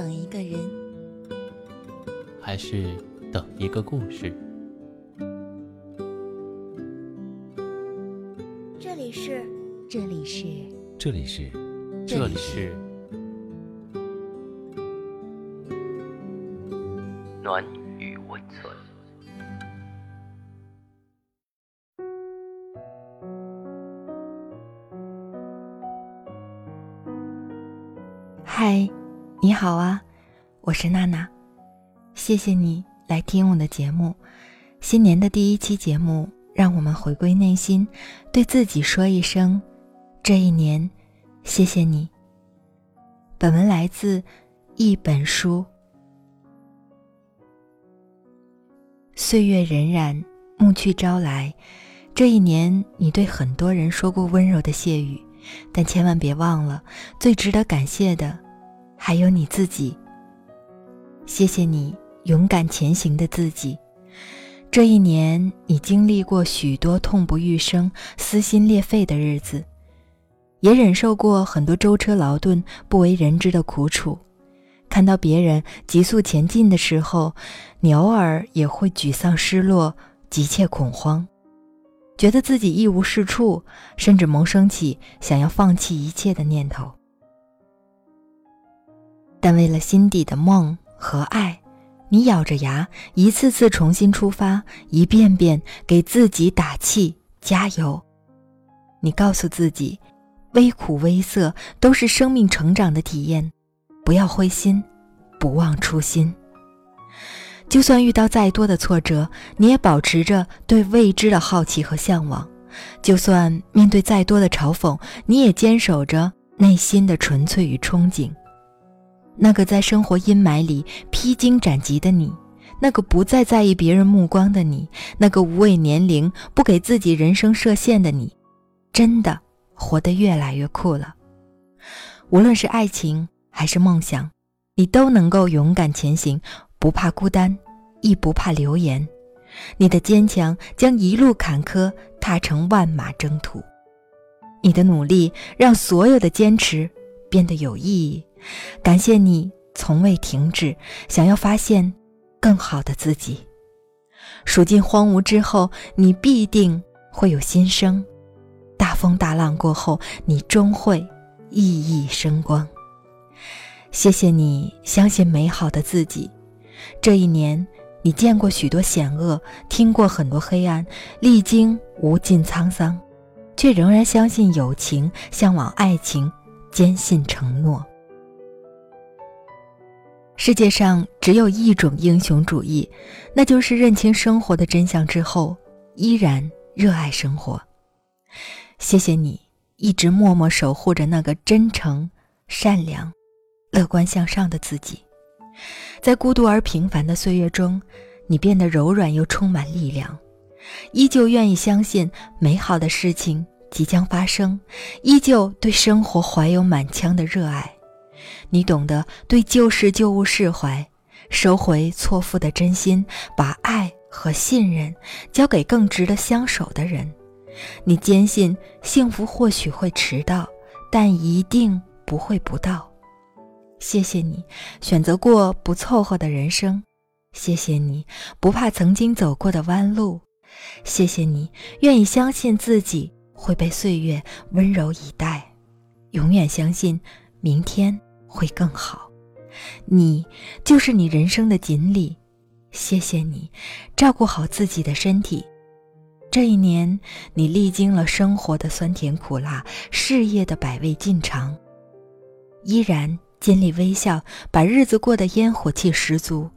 等一个人，还是等一个故事？这里是，这里是，这里是，这里是。暖与温存。好啊，我是娜娜，谢谢你来听我的节目。新年的第一期节目，让我们回归内心，对自己说一声：这一年，谢谢你。本文来自一本书。岁月荏苒，暮去朝来。这一年，你对很多人说过温柔的谢语，但千万别忘了，最值得感谢的。还有你自己。谢谢你勇敢前行的自己。这一年，你经历过许多痛不欲生、撕心裂肺的日子，也忍受过很多舟车劳顿、不为人知的苦楚。看到别人急速前进的时候，你偶尔也会沮丧、失落、急切恐慌，觉得自己一无是处，甚至萌生起想要放弃一切的念头。但为了心底的梦和爱，你咬着牙，一次次重新出发，一遍遍给自己打气加油。你告诉自己，微苦微涩都是生命成长的体验，不要灰心，不忘初心。就算遇到再多的挫折，你也保持着对未知的好奇和向往；就算面对再多的嘲讽，你也坚守着内心的纯粹与憧憬。那个在生活阴霾里披荆斩棘的你，那个不再在意别人目光的你，那个无畏年龄、不给自己人生设限的你，真的活得越来越酷了。无论是爱情还是梦想，你都能够勇敢前行，不怕孤单，亦不怕流言。你的坚强将一路坎坷踏成万马征途，你的努力让所有的坚持变得有意义。感谢你从未停止，想要发现更好的自己。数尽荒芜之后，你必定会有新生。大风大浪过后，你终会熠熠生光。谢谢你相信美好的自己。这一年，你见过许多险恶，听过很多黑暗，历经无尽沧桑，却仍然相信友情，向往爱情，坚信承诺。世界上只有一种英雄主义，那就是认清生活的真相之后，依然热爱生活。谢谢你一直默默守护着那个真诚、善良、乐观向上的自己。在孤独而平凡的岁月中，你变得柔软又充满力量，依旧愿意相信美好的事情即将发生，依旧对生活怀有满腔的热爱。你懂得对旧事旧物释怀，收回错付的真心，把爱和信任交给更值得相守的人。你坚信幸福或许会迟到，但一定不会不到。谢谢你选择过不凑合的人生，谢谢你不怕曾经走过的弯路，谢谢你愿意相信自己会被岁月温柔以待，永远相信明天。会更好，你就是你人生的锦鲤。谢谢你，照顾好自己的身体。这一年，你历经了生活的酸甜苦辣，事业的百味尽尝，依然尽力微笑，把日子过得烟火气十足。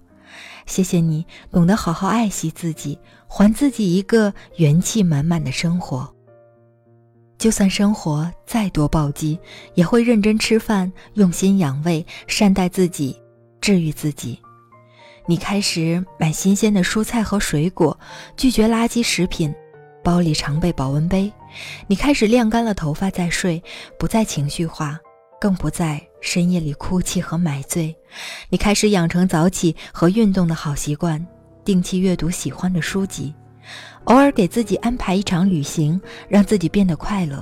谢谢你，懂得好好爱惜自己，还自己一个元气满满的生活。就算生活再多暴击，也会认真吃饭，用心养胃，善待自己，治愈自己。你开始买新鲜的蔬菜和水果，拒绝垃圾食品，包里常备保温杯。你开始晾干了头发再睡，不再情绪化，更不在深夜里哭泣和买醉。你开始养成早起和运动的好习惯，定期阅读喜欢的书籍。偶尔给自己安排一场旅行，让自己变得快乐；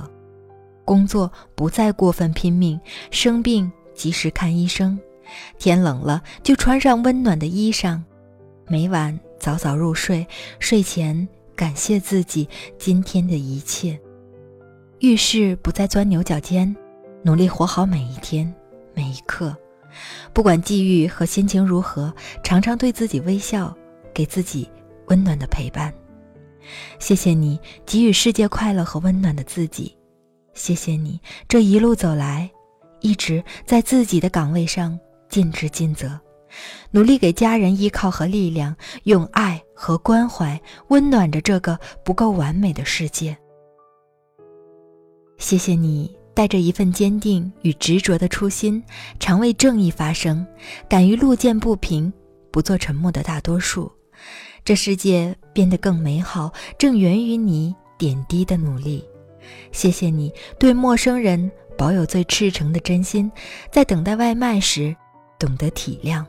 工作不再过分拼命，生病及时看医生；天冷了就穿上温暖的衣裳，每晚早早入睡，睡前感谢自己今天的一切。遇事不再钻牛角尖，努力活好每一天每一刻。不管际遇和心情如何，常常对自己微笑，给自己温暖的陪伴。谢谢你给予世界快乐和温暖的自己，谢谢你这一路走来，一直在自己的岗位上尽职尽责，努力给家人依靠和力量，用爱和关怀温暖着这个不够完美的世界。谢谢你。带着一份坚定与执着的初心，常为正义发声，敢于路见不平，不做沉默的大多数。这世界变得更美好，正源于你点滴的努力。谢谢你对陌生人保有最赤诚的真心，在等待外卖时懂得体谅，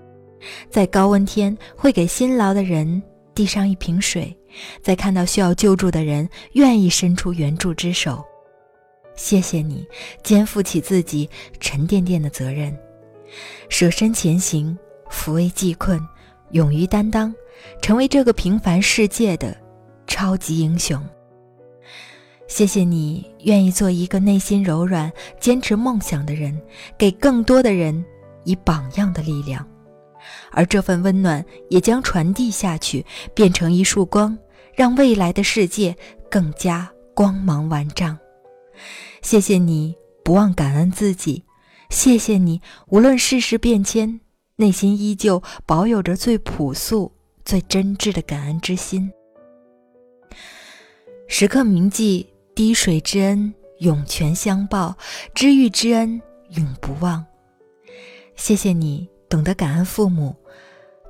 在高温天会给辛劳的人递上一瓶水，在看到需要救助的人愿意伸出援助之手。谢谢你肩负起自己沉甸甸的责任，舍身前行，扶危济困，勇于担当，成为这个平凡世界的超级英雄。谢谢你愿意做一个内心柔软、坚持梦想的人，给更多的人以榜样的力量，而这份温暖也将传递下去，变成一束光，让未来的世界更加光芒万丈。谢谢你不忘感恩自己，谢谢你无论世事变迁，内心依旧保有着最朴素、最真挚的感恩之心。时刻铭记滴水之恩，涌泉相报；知遇之恩，永不忘。谢谢你懂得感恩父母，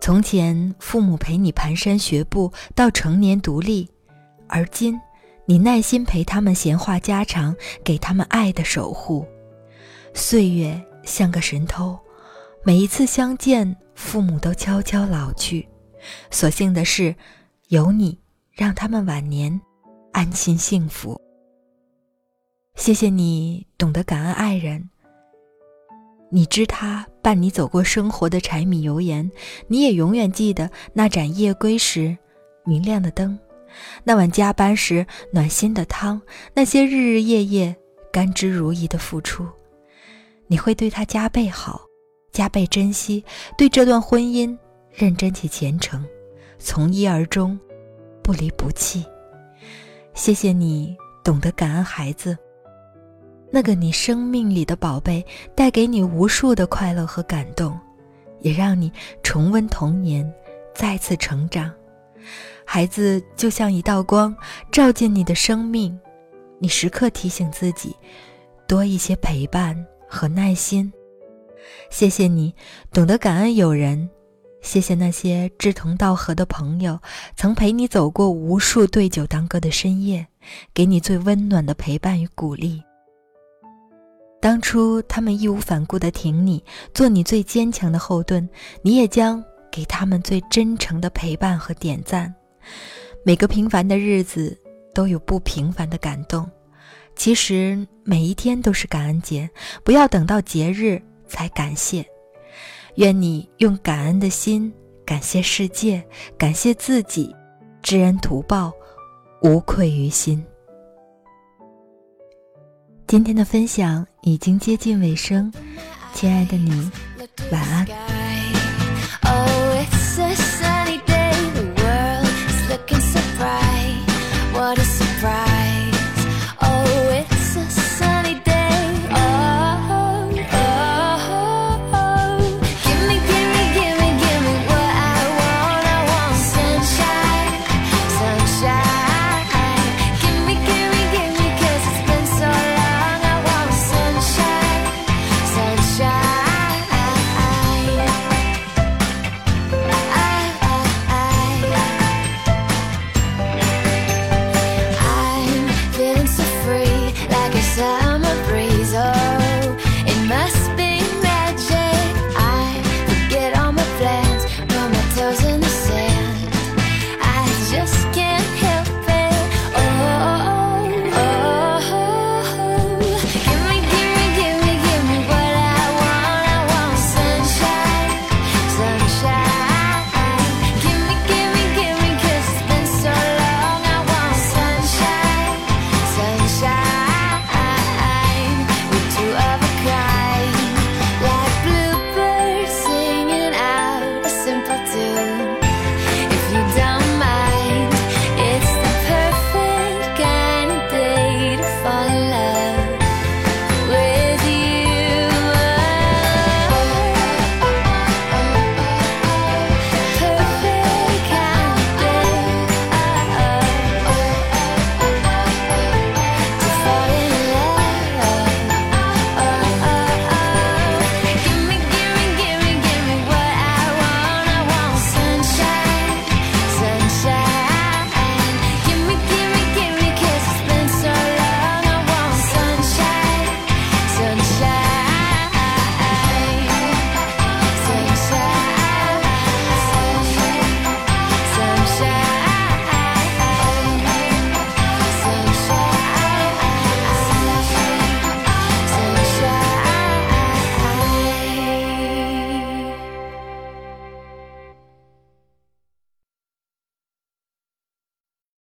从前父母陪你蹒跚学步到成年独立，而今。你耐心陪他们闲话家常，给他们爱的守护。岁月像个神偷，每一次相见，父母都悄悄老去。所幸的是，有你让他们晚年安心幸福。谢谢你懂得感恩爱人，你知他伴你走过生活的柴米油盐，你也永远记得那盏夜归时明亮的灯。那晚加班时暖心的汤，那些日日夜夜甘之如饴的付出，你会对他加倍好，加倍珍惜，对这段婚姻认真且虔诚，从一而终，不离不弃。谢谢你懂得感恩孩子，那个你生命里的宝贝，带给你无数的快乐和感动，也让你重温童年，再次成长。孩子就像一道光，照进你的生命，你时刻提醒自己，多一些陪伴和耐心。谢谢你懂得感恩友人，谢谢那些志同道合的朋友，曾陪你走过无数对酒当歌的深夜，给你最温暖的陪伴与鼓励。当初他们义无反顾地挺你，做你最坚强的后盾，你也将给他们最真诚的陪伴和点赞。每个平凡的日子都有不平凡的感动，其实每一天都是感恩节，不要等到节日才感谢。愿你用感恩的心感谢世界，感谢自己，知恩图报，无愧于心。今天的分享已经接近尾声，亲爱的你，晚安。good.